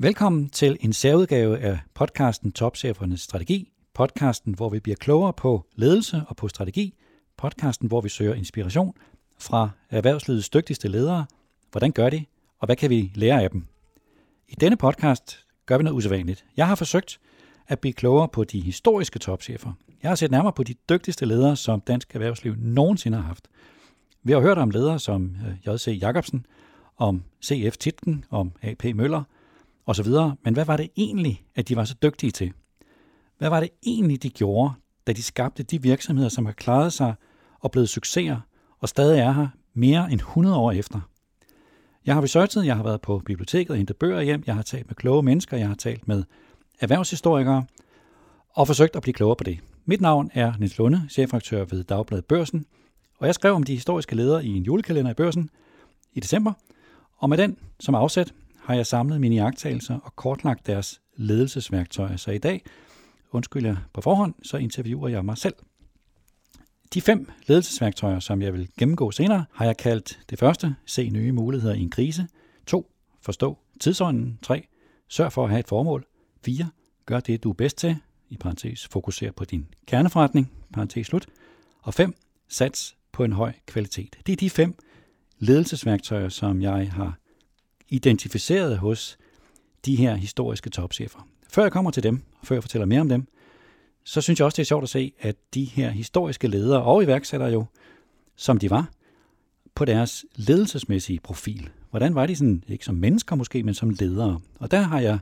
Velkommen til en særudgave af podcasten Topchefernes Strategi. Podcasten, hvor vi bliver klogere på ledelse og på strategi. Podcasten, hvor vi søger inspiration fra erhvervslivets dygtigste ledere. Hvordan gør de, og hvad kan vi lære af dem? I denne podcast gør vi noget usædvanligt. Jeg har forsøgt at blive klogere på de historiske topchefer. Jeg har set nærmere på de dygtigste ledere, som dansk erhvervsliv nogensinde har haft. Vi har hørt om ledere som øh, J.C. Jacobsen, om C.F. Titken, om A.P. Møller – og så videre. Men hvad var det egentlig, at de var så dygtige til? Hvad var det egentlig, de gjorde, da de skabte de virksomheder, som har klaret sig og blevet succeser, og stadig er her mere end 100 år efter? Jeg har researchet, jeg har været på biblioteket og hentet bøger hjem, jeg har talt med kloge mennesker, jeg har talt med erhvervshistorikere, og forsøgt at blive klogere på det. Mit navn er Niels Lunde, chefredaktør ved Dagbladet Børsen, og jeg skrev om de historiske ledere i en julekalender i Børsen i december, og med den som afsæt har jeg samlet mine jagttagelser og kortlagt deres ledelsesværktøjer. Så i dag, undskyld jeg på forhånd, så interviewer jeg mig selv. De fem ledelsesværktøjer, som jeg vil gennemgå senere, har jeg kaldt det første, se nye muligheder i en krise, 2. Forstå tidsånden, 3. Sørg for at have et formål, 4. Gør det, du er bedst til, i parentes fokuser på din kerneforretning, parentes slut, og 5. Sats på en høj kvalitet. Det er de fem ledelsesværktøjer, som jeg har identificeret hos de her historiske topchefer. Før jeg kommer til dem, og før jeg fortæller mere om dem, så synes jeg også, det er sjovt at se, at de her historiske ledere og iværksættere jo, som de var, på deres ledelsesmæssige profil. Hvordan var de sådan, ikke som mennesker måske, men som ledere? Og der har jeg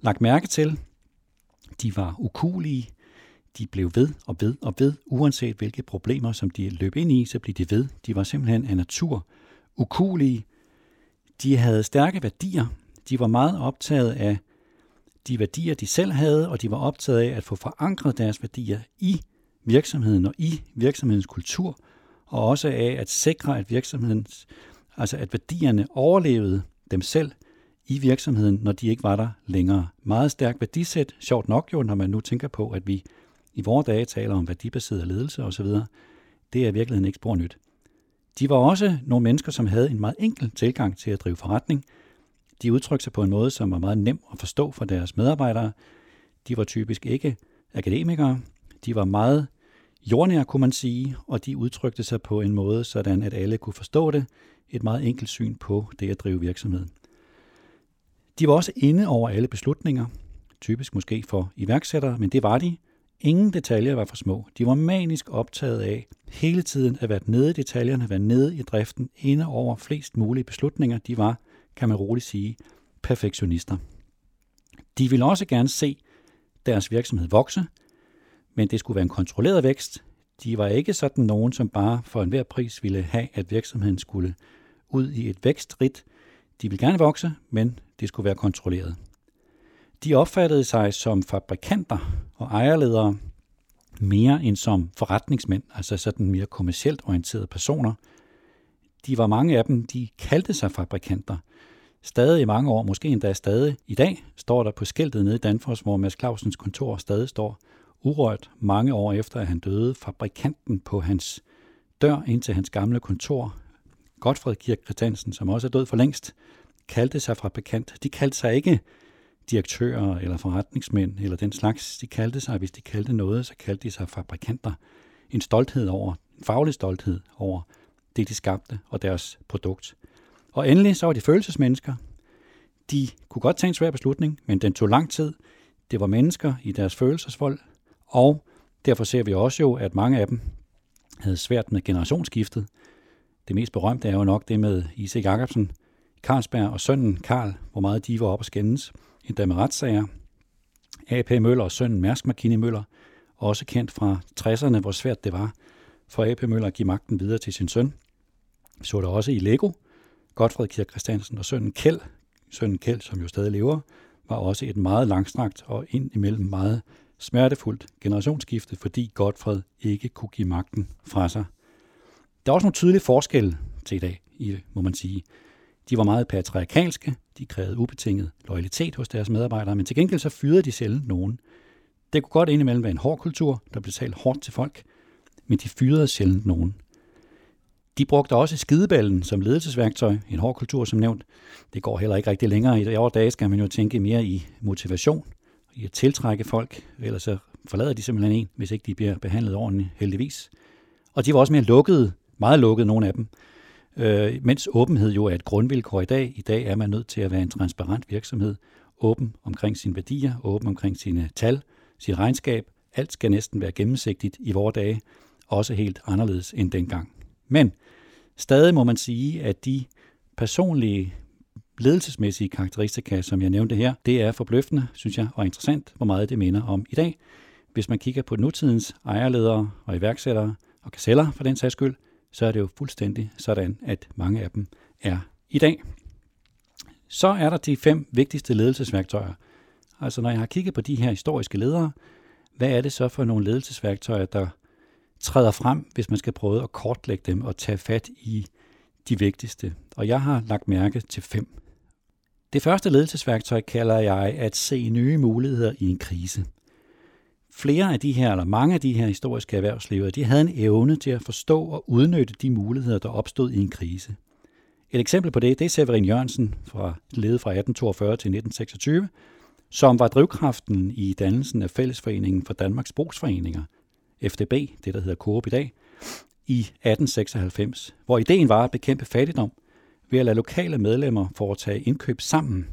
lagt mærke til, de var ukulige, de blev ved og ved og ved, uanset hvilke problemer, som de løb ind i, så blev de ved. De var simpelthen af natur ukulige, de havde stærke værdier. De var meget optaget af de værdier, de selv havde, og de var optaget af at få forankret deres værdier i virksomheden og i virksomhedens kultur, og også af at sikre, at virksomhedens, altså at værdierne overlevede dem selv i virksomheden, når de ikke var der længere. Meget stærkt værdisæt, sjovt nok jo, når man nu tænker på, at vi i vores dage taler om værdibaseret ledelse osv., det er i virkeligheden ikke spor nyt. De var også nogle mennesker, som havde en meget enkel tilgang til at drive forretning. De udtrykte sig på en måde, som var meget nem at forstå for deres medarbejdere. De var typisk ikke akademikere. De var meget jordnære, kunne man sige, og de udtrykte sig på en måde, sådan at alle kunne forstå det. Et meget enkelt syn på det at drive virksomhed. De var også inde over alle beslutninger, typisk måske for iværksættere, men det var de, Ingen detaljer var for små. De var manisk optaget af hele tiden at være nede i detaljerne, være nede i driften, inde over flest mulige beslutninger. De var, kan man roligt sige, perfektionister. De ville også gerne se deres virksomhed vokse, men det skulle være en kontrolleret vækst. De var ikke sådan nogen, som bare for enhver pris ville have, at virksomheden skulle ud i et vækstrit. De ville gerne vokse, men det skulle være kontrolleret. De opfattede sig som fabrikanter og ejerledere mere end som forretningsmænd, altså sådan mere kommercielt orienterede personer. De var mange af dem, de kaldte sig fabrikanter. Stadig i mange år, måske endda stadig i dag, står der på skiltet nede i Danfoss, hvor Mads Clausens kontor stadig står urørt mange år efter, at han døde, fabrikanten på hans dør ind til hans gamle kontor. Godfred Kirk Christiansen, som også er død for længst, kaldte sig fabrikant. De kaldte sig ikke direktører eller forretningsmænd eller den slags, de kaldte sig, hvis de kaldte noget, så kaldte de sig fabrikanter. En stolthed over, en faglig stolthed over det, de skabte og deres produkt. Og endelig så var de følelsesmennesker. De kunne godt tage en svær beslutning, men den tog lang tid. Det var mennesker i deres følelsesvold, og derfor ser vi også jo, at mange af dem havde svært med generationsskiftet. Det mest berømte er jo nok det med Isaac Jacobsen, Carlsberg og sønnen Karl, hvor meget de var op og skændes endda med retssager. A.P. Møller og sønnen Mærsk McKinney Møller, også kendt fra 60'erne, hvor svært det var for A.P. Møller at give magten videre til sin søn. Så der også i Lego. Godfred Kirk Christiansen og sønnen Kjeld, sønnen Kjeld, som jo stadig lever, var også et meget langstrakt og indimellem meget smertefuldt generationsskifte, fordi Godfred ikke kunne give magten fra sig. Der er også nogle tydelige forskelle til i dag, må man sige. De var meget patriarkalske, de krævede ubetinget loyalitet hos deres medarbejdere, men til gengæld så fyrede de sjældent nogen. Det kunne godt indimellem være en hård kultur, der blev talt hårdt til folk, men de fyrede sjældent nogen. De brugte også skideballen som ledelsesværktøj, en hård kultur som nævnt. Det går heller ikke rigtig længere. I år dage skal man jo tænke mere i motivation, i at tiltrække folk, ellers så forlader de simpelthen en, hvis ikke de bliver behandlet ordentligt, heldigvis. Og de var også mere lukkede, meget lukkede, nogle af dem. Øh, mens åbenhed jo er et grundvilkår i dag. I dag er man nødt til at være en transparent virksomhed, åben omkring sine værdier, åben omkring sine tal, sit regnskab. Alt skal næsten være gennemsigtigt i vores dage, også helt anderledes end dengang. Men stadig må man sige, at de personlige ledelsesmæssige karakteristika, som jeg nævnte her, det er forbløffende, synes jeg, og interessant, hvor meget det minder om i dag. Hvis man kigger på nutidens ejerledere og iværksættere og kasseller for den sags skyld, så er det jo fuldstændig sådan, at mange af dem er i dag. Så er der de fem vigtigste ledelsesværktøjer. Altså når jeg har kigget på de her historiske ledere, hvad er det så for nogle ledelsesværktøjer, der træder frem, hvis man skal prøve at kortlægge dem og tage fat i de vigtigste. Og jeg har lagt mærke til fem. Det første ledelsesværktøj kalder jeg at se nye muligheder i en krise. Flere af de her, eller mange af de her historiske erhvervsledere, de havde en evne til at forstå og udnytte de muligheder, der opstod i en krise. Et eksempel på det, det er Severin Jørgensen, fra ledet fra 1842 til 1926, som var drivkraften i dannelsen af Fællesforeningen for Danmarks Brugsforeninger, FDB, det der hedder Coop i dag, i 1896, hvor ideen var at bekæmpe fattigdom ved at lade lokale medlemmer foretage indkøb sammen,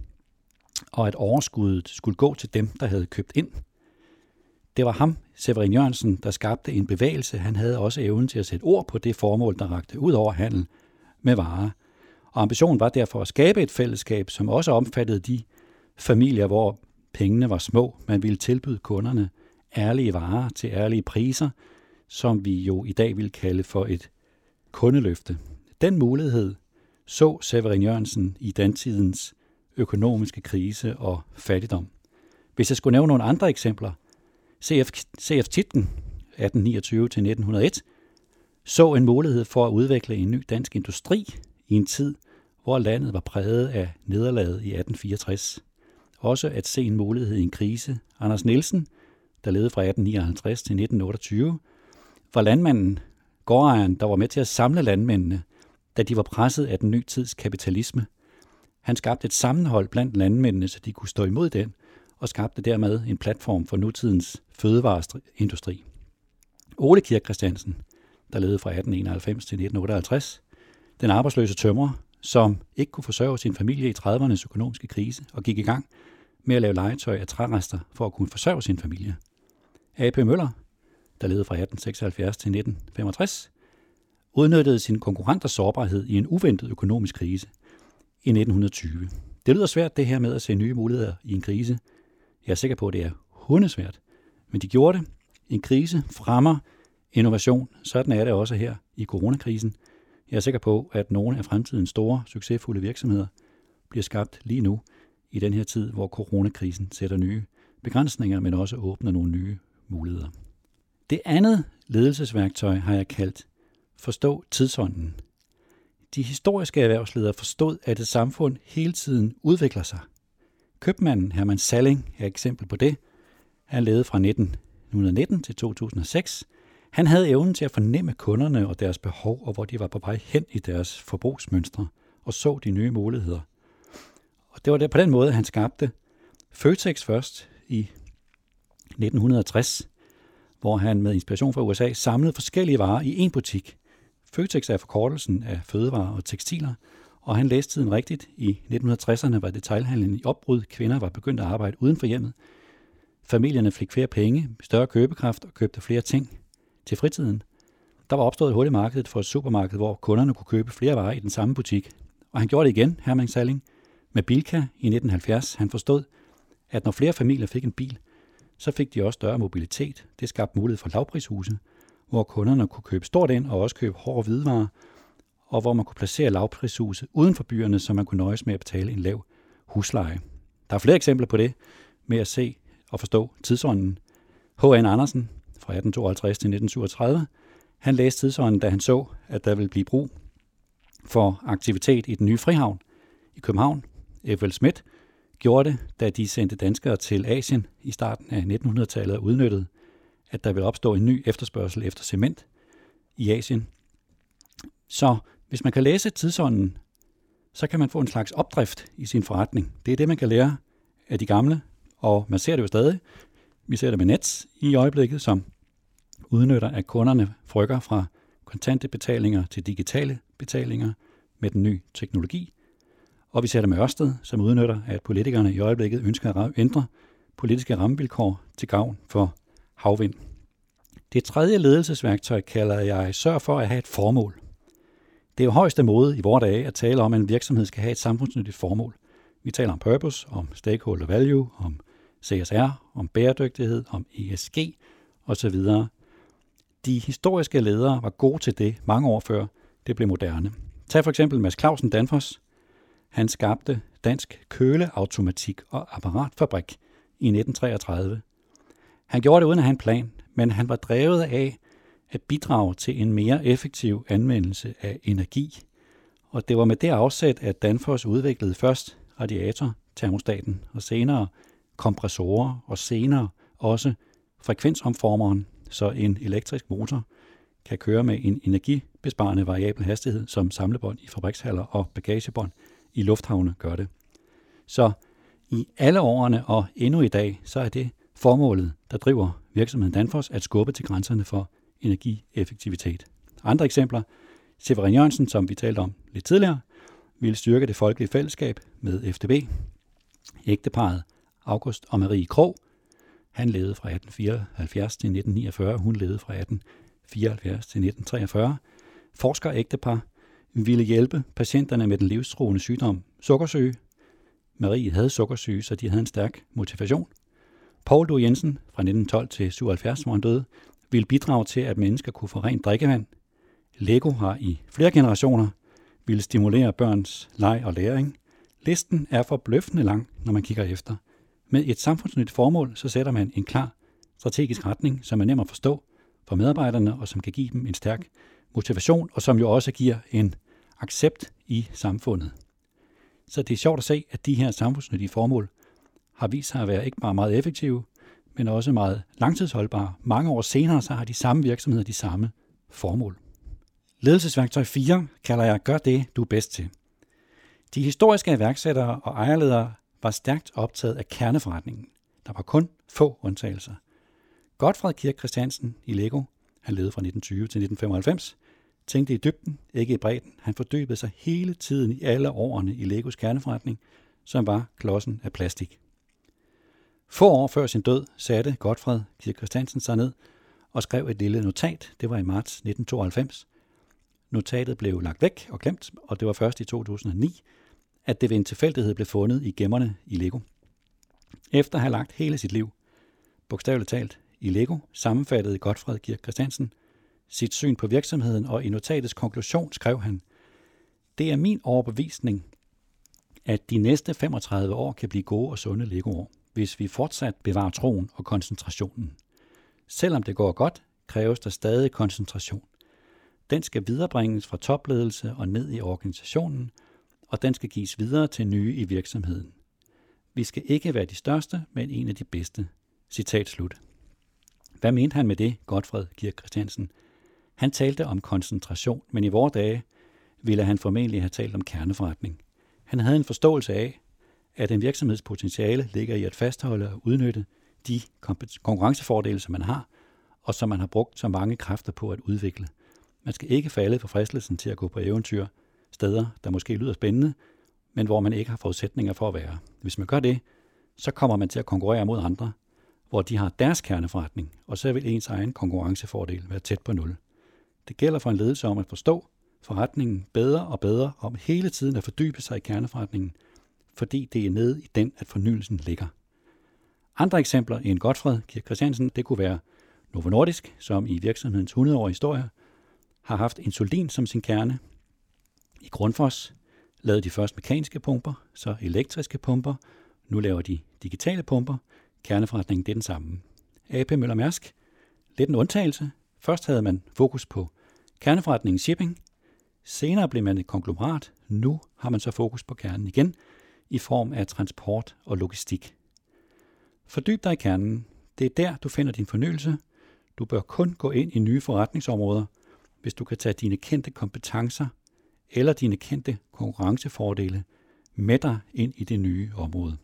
og at overskuddet skulle gå til dem, der havde købt ind. Det var ham, Severin Jørgensen, der skabte en bevægelse. Han havde også evnen til at sætte ord på det formål, der rakte ud over handel med varer. Og ambitionen var derfor at skabe et fællesskab, som også omfattede de familier, hvor pengene var små. Man ville tilbyde kunderne ærlige varer til ærlige priser, som vi jo i dag vil kalde for et kundeløfte. Den mulighed så Severin Jørgensen i dantidens økonomiske krise og fattigdom. Hvis jeg skulle nævne nogle andre eksempler, CF, CF Titten 1829-1901 så en mulighed for at udvikle en ny dansk industri i en tid, hvor landet var præget af nederlaget i 1864. Også at se en mulighed i en krise. Anders Nielsen, der levede fra 1859 til 1928, var landmanden, gårdejeren, der var med til at samle landmændene, da de var presset af den nye tids kapitalisme. Han skabte et sammenhold blandt landmændene, så de kunne stå imod den, og skabte dermed en platform for nutidens fødevareindustri. Ole Kirk Christiansen, der levede fra 1891 til 1958, den arbejdsløse tømrer, som ikke kunne forsørge sin familie i 30'ernes økonomiske krise og gik i gang med at lave legetøj af trærester for at kunne forsørge sin familie. A.P. Møller, der levede fra 1876 til 1965, udnyttede sin konkurrenters sårbarhed i en uventet økonomisk krise i 1920. Det lyder svært det her med at se nye muligheder i en krise. Jeg er sikker på, at det er hundesvært. Men de gjorde det. En krise fremmer innovation. Sådan er det også her i coronakrisen. Jeg er sikker på, at nogle af fremtidens store, succesfulde virksomheder bliver skabt lige nu i den her tid, hvor coronakrisen sætter nye begrænsninger, men også åbner nogle nye muligheder. Det andet ledelsesværktøj har jeg kaldt forstå tidsånden. De historiske erhvervsledere forstod, at et samfund hele tiden udvikler sig. Købmanden Hermann Salling er eksempel på det. Han levede fra 1919 til 2006. Han havde evnen til at fornemme kunderne og deres behov, og hvor de var på vej hen i deres forbrugsmønstre, og så de nye muligheder. Og det var det på den måde, han skabte Føtex først i 1960, hvor han med inspiration fra USA samlede forskellige varer i en butik. Føtex er forkortelsen af fødevarer og tekstiler, og han læste tiden rigtigt. I 1960'erne var detailhandlen i opbrud. Kvinder var begyndt at arbejde uden for hjemmet. Familierne fik flere penge, større købekraft og købte flere ting til fritiden. Der var opstået et hurtigt marked for et supermarked, hvor kunderne kunne købe flere varer i den samme butik. Og han gjorde det igen, Hermann Salling, med Bilka i 1970. Han forstod, at når flere familier fik en bil, så fik de også større mobilitet. Det skabte mulighed for lavprishuse, hvor kunderne kunne købe stort ind og også købe hårde hvidevarer, og hvor man kunne placere lavprishuse uden for byerne, så man kunne nøjes med at betale en lav husleje. Der er flere eksempler på det med at se og forstå tidsånden. H.N. Andersen fra 1852 til 1937, han læste tidsånden, da han så, at der ville blive brug for aktivitet i den nye frihavn i København. F.L. Schmidt gjorde det, da de sendte danskere til Asien i starten af 1900-tallet og udnyttede, at der ville opstå en ny efterspørgsel efter cement i Asien. Så hvis man kan læse tidsånden, så kan man få en slags opdrift i sin forretning. Det er det, man kan lære af de gamle, og man ser det jo stadig. Vi ser det med Nets i øjeblikket, som udnytter, at kunderne frykker fra kontante betalinger til digitale betalinger med den nye teknologi. Og vi ser det med Ørsted, som udnytter, at politikerne i øjeblikket ønsker at ændre politiske rammevilkår til gavn for havvind. Det tredje ledelsesværktøj kalder jeg sørg for at have et formål. Det er jo højeste måde i vores dage at tale om, at en virksomhed skal have et samfundsnyttigt formål. Vi taler om purpose, om stakeholder value, om CSR, om bæredygtighed, om ESG osv. De historiske ledere var gode til det mange år før det blev moderne. Tag for eksempel Mads Clausen Danfoss. Han skabte Dansk Køleautomatik og Apparatfabrik i 1933. Han gjorde det uden at have en plan, men han var drevet af at bidrage til en mere effektiv anvendelse af energi. Og det var med det afsæt, at Danfoss udviklede først radiator, termostaten og senere kompressorer og senere også frekvensomformeren, så en elektrisk motor kan køre med en energibesparende variabel hastighed, som samlebånd i fabrikshaller og bagagebånd i lufthavne gør det. Så i alle årene og endnu i dag, så er det formålet, der driver virksomheden Danfoss, at skubbe til grænserne for energieffektivitet. Andre eksempler. Severin Jørgensen, som vi talte om lidt tidligere, ville styrke det folkelige fællesskab med FDB. Ægteparet August og Marie Krog, han levede fra 1874 til 1949, hun levede fra 1874 til 1943. Forskerægtepar ville hjælpe patienterne med den livstruende sygdom sukkersyge. Marie havde sukkersyge, så de havde en stærk motivation. Paul Du Jensen fra 1912 til 77, hvor han døde, ville bidrage til, at mennesker kunne få rent drikkevand. Lego har i flere generationer ville stimulere børns leg og læring. Listen er forbløffende lang, når man kigger efter. Med et samfundsnyttigt formål, så sætter man en klar strategisk retning, som er nem at forstå for medarbejderne, og som kan give dem en stærk motivation, og som jo også giver en accept i samfundet. Så det er sjovt at se, at de her samfundsnyttige formål har vist sig at være ikke bare meget effektive, men også meget langtidsholdbare. Mange år senere så har de samme virksomheder de samme formål. Ledelsesværktøj 4 kalder jeg Gør det, du er bedst til. De historiske iværksættere og ejerledere var stærkt optaget af kerneforretningen. Der var kun få undtagelser. Godfred Kirk Christiansen i Lego, han levede fra 1920 til 1995, tænkte i dybden, ikke i bredden. Han fordybede sig hele tiden i alle årene i Legos kerneforretning, som var klodsen af plastik. Få år før sin død satte Godfred Kirk Christiansen sig ned og skrev et lille notat. Det var i marts 1992. Notatet blev lagt væk og glemt, og det var først i 2009, at det ved en tilfældighed blev fundet i gemmerne i Lego. Efter at have lagt hele sit liv, bogstaveligt talt, i Lego, sammenfattede Godfred Kirk Christiansen sit syn på virksomheden, og i notatets konklusion skrev han, Det er min overbevisning, at de næste 35 år kan blive gode og sunde Lego-år, hvis vi fortsat bevarer troen og koncentrationen. Selvom det går godt, kræves der stadig koncentration. Den skal viderebringes fra topledelse og ned i organisationen, og den skal gives videre til nye i virksomheden. Vi skal ikke være de største, men en af de bedste. Citat slut. Hvad mente han med det, Godfred Kirk Christiansen? Han talte om koncentration, men i vore dage ville han formentlig have talt om kerneforretning. Han havde en forståelse af, at en virksomheds potentiale ligger i at fastholde og udnytte de konkurrencefordele, som man har, og som man har brugt så mange kræfter på at udvikle. Man skal ikke falde for fristelsen til at gå på eventyr steder, der måske lyder spændende, men hvor man ikke har forudsætninger for at være. Hvis man gør det, så kommer man til at konkurrere mod andre, hvor de har deres kerneforretning, og så vil ens egen konkurrencefordel være tæt på nul. Det gælder for en ledelse om at forstå forretningen bedre og bedre, om hele tiden at fordybe sig i kerneforretningen, fordi det er nede i den, at fornyelsen ligger. Andre eksempler i en Godfred Kirk Christiansen, det kunne være Novo Nordisk, som i virksomhedens 100-årige historie har haft insulin som sin kerne. I Grundfos lavede de først mekaniske pumper, så elektriske pumper. Nu laver de digitale pumper. Kerneforretningen det er den samme. AP Møller Mærsk, lidt en undtagelse. Først havde man fokus på kerneforretningen shipping. Senere blev man et konglomerat. Nu har man så fokus på kernen igen i form af transport og logistik. Fordyb dig i kernen. Det er der, du finder din fornyelse. Du bør kun gå ind i nye forretningsområder, hvis du kan tage dine kendte kompetencer eller dine kendte konkurrencefordele med dig ind i det nye område.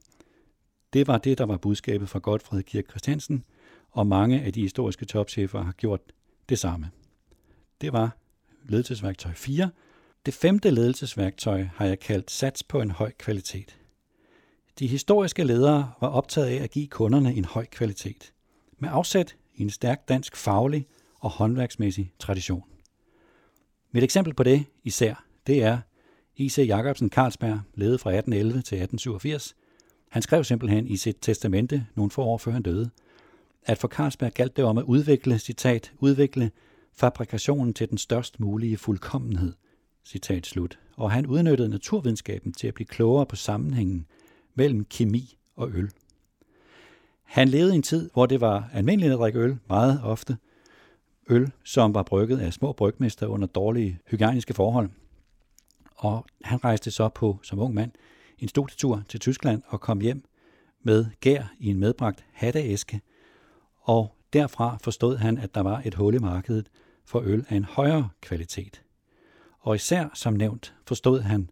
Det var det, der var budskabet fra Godfred Kirk Christiansen, og mange af de historiske topchefer har gjort det samme. Det var ledelsesværktøj 4. Det femte ledelsesværktøj har jeg kaldt sats på en høj kvalitet. De historiske ledere var optaget af at give kunderne en høj kvalitet, med afsæt i en stærk dansk faglig og håndværksmæssig tradition. Mit eksempel på det især, det er I.C. Jacobsen Carlsberg, ledet fra 1811 til 1887. Han skrev simpelthen i sit testamente nogle få år før han døde, at for Carlsberg galt det om at udvikle, citat, udvikle fabrikationen til den størst mulige fuldkommenhed, citat slut. Og han udnyttede naturvidenskaben til at blive klogere på sammenhængen mellem kemi og øl. Han levede i en tid, hvor det var almindeligt at drikke øl meget ofte. Øl, som var brygget af små brygmester under dårlige hygiejniske forhold. Og han rejste så på, som ung mand, en studietur til Tyskland og kom hjem med gær i en medbragt hatteæske. Og derfra forstod han, at der var et hul i markedet for øl af en højere kvalitet. Og især som nævnt forstod han,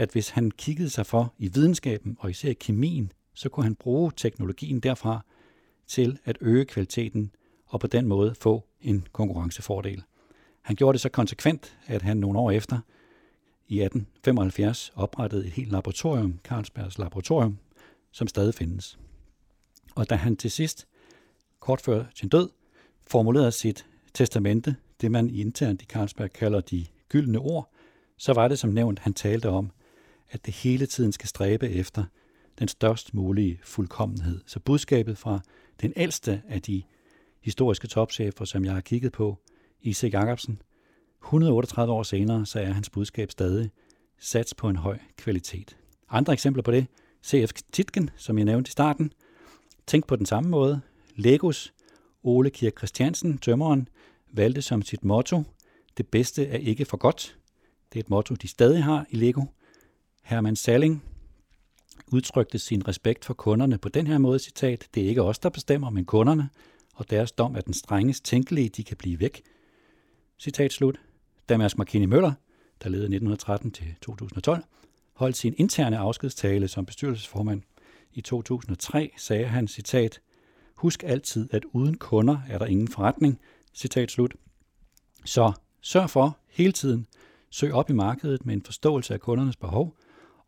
at hvis han kiggede sig for i videnskaben og især i kemien, så kunne han bruge teknologien derfra til at øge kvaliteten og på den måde få en konkurrencefordel. Han gjorde det så konsekvent, at han nogle år efter, i 1875, oprettede et helt laboratorium, Carlsbergs Laboratorium, som stadig findes. Og da han til sidst, kort før sin død, formulerede sit testamente, det man internt i Carlsberg kalder de gyldne ord, så var det som nævnt, han talte om, at det hele tiden skal stræbe efter den størst mulige fuldkommenhed. Så budskabet fra den ældste af de historiske topchefer, som jeg har kigget på, I.C. Jacobsen, 138 år senere, så er hans budskab stadig sats på en høj kvalitet. Andre eksempler på det, C.F. Titken, som jeg nævnte i starten. Tænk på den samme måde. Legos Ole Kirk Christiansen, tømmeren, valgte som sit motto, det bedste er ikke for godt. Det er et motto, de stadig har i Lego. Herman Salling udtrykte sin respekt for kunderne på den her måde, citat, det er ikke os, der bestemmer, men kunderne, og deres dom er den strengest tænkelige, de kan blive væk. Citat slut. Da Mads Møller, der ledede 1913 til 2012, holdt sin interne afskedstale som bestyrelsesformand i 2003, sagde han, citat, Husk altid, at uden kunder er der ingen forretning. Citat slut. Så sørg for hele tiden, søg op i markedet med en forståelse af kundernes behov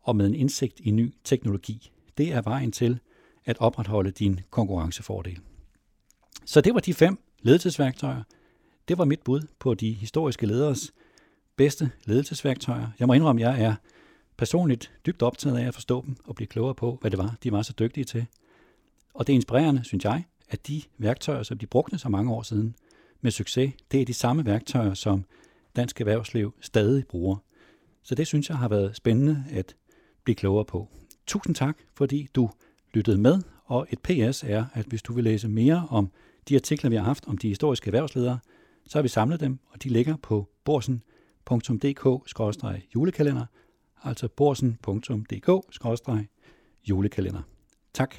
og med en indsigt i ny teknologi. Det er vejen til at opretholde din konkurrencefordel. Så det var de fem ledelsesværktøjer. Det var mit bud på de historiske lederes bedste ledelsesværktøjer. Jeg må indrømme, at jeg er personligt dybt optaget af at forstå dem og blive klogere på, hvad det var, de var så dygtige til. Og det er inspirerende, synes jeg, at de værktøjer, som de brugte så mange år siden med succes, det er de samme værktøjer, som dansk erhvervsliv stadig bruger. Så det synes jeg har været spændende at blive klogere på. Tusind tak, fordi du lyttede med, og et PS er, at hvis du vil læse mere om de artikler, vi har haft om de historiske erhvervsledere, så har vi samlet dem, og de ligger på borsen.dk-julekalender, altså borsen.dk-julekalender. Tak.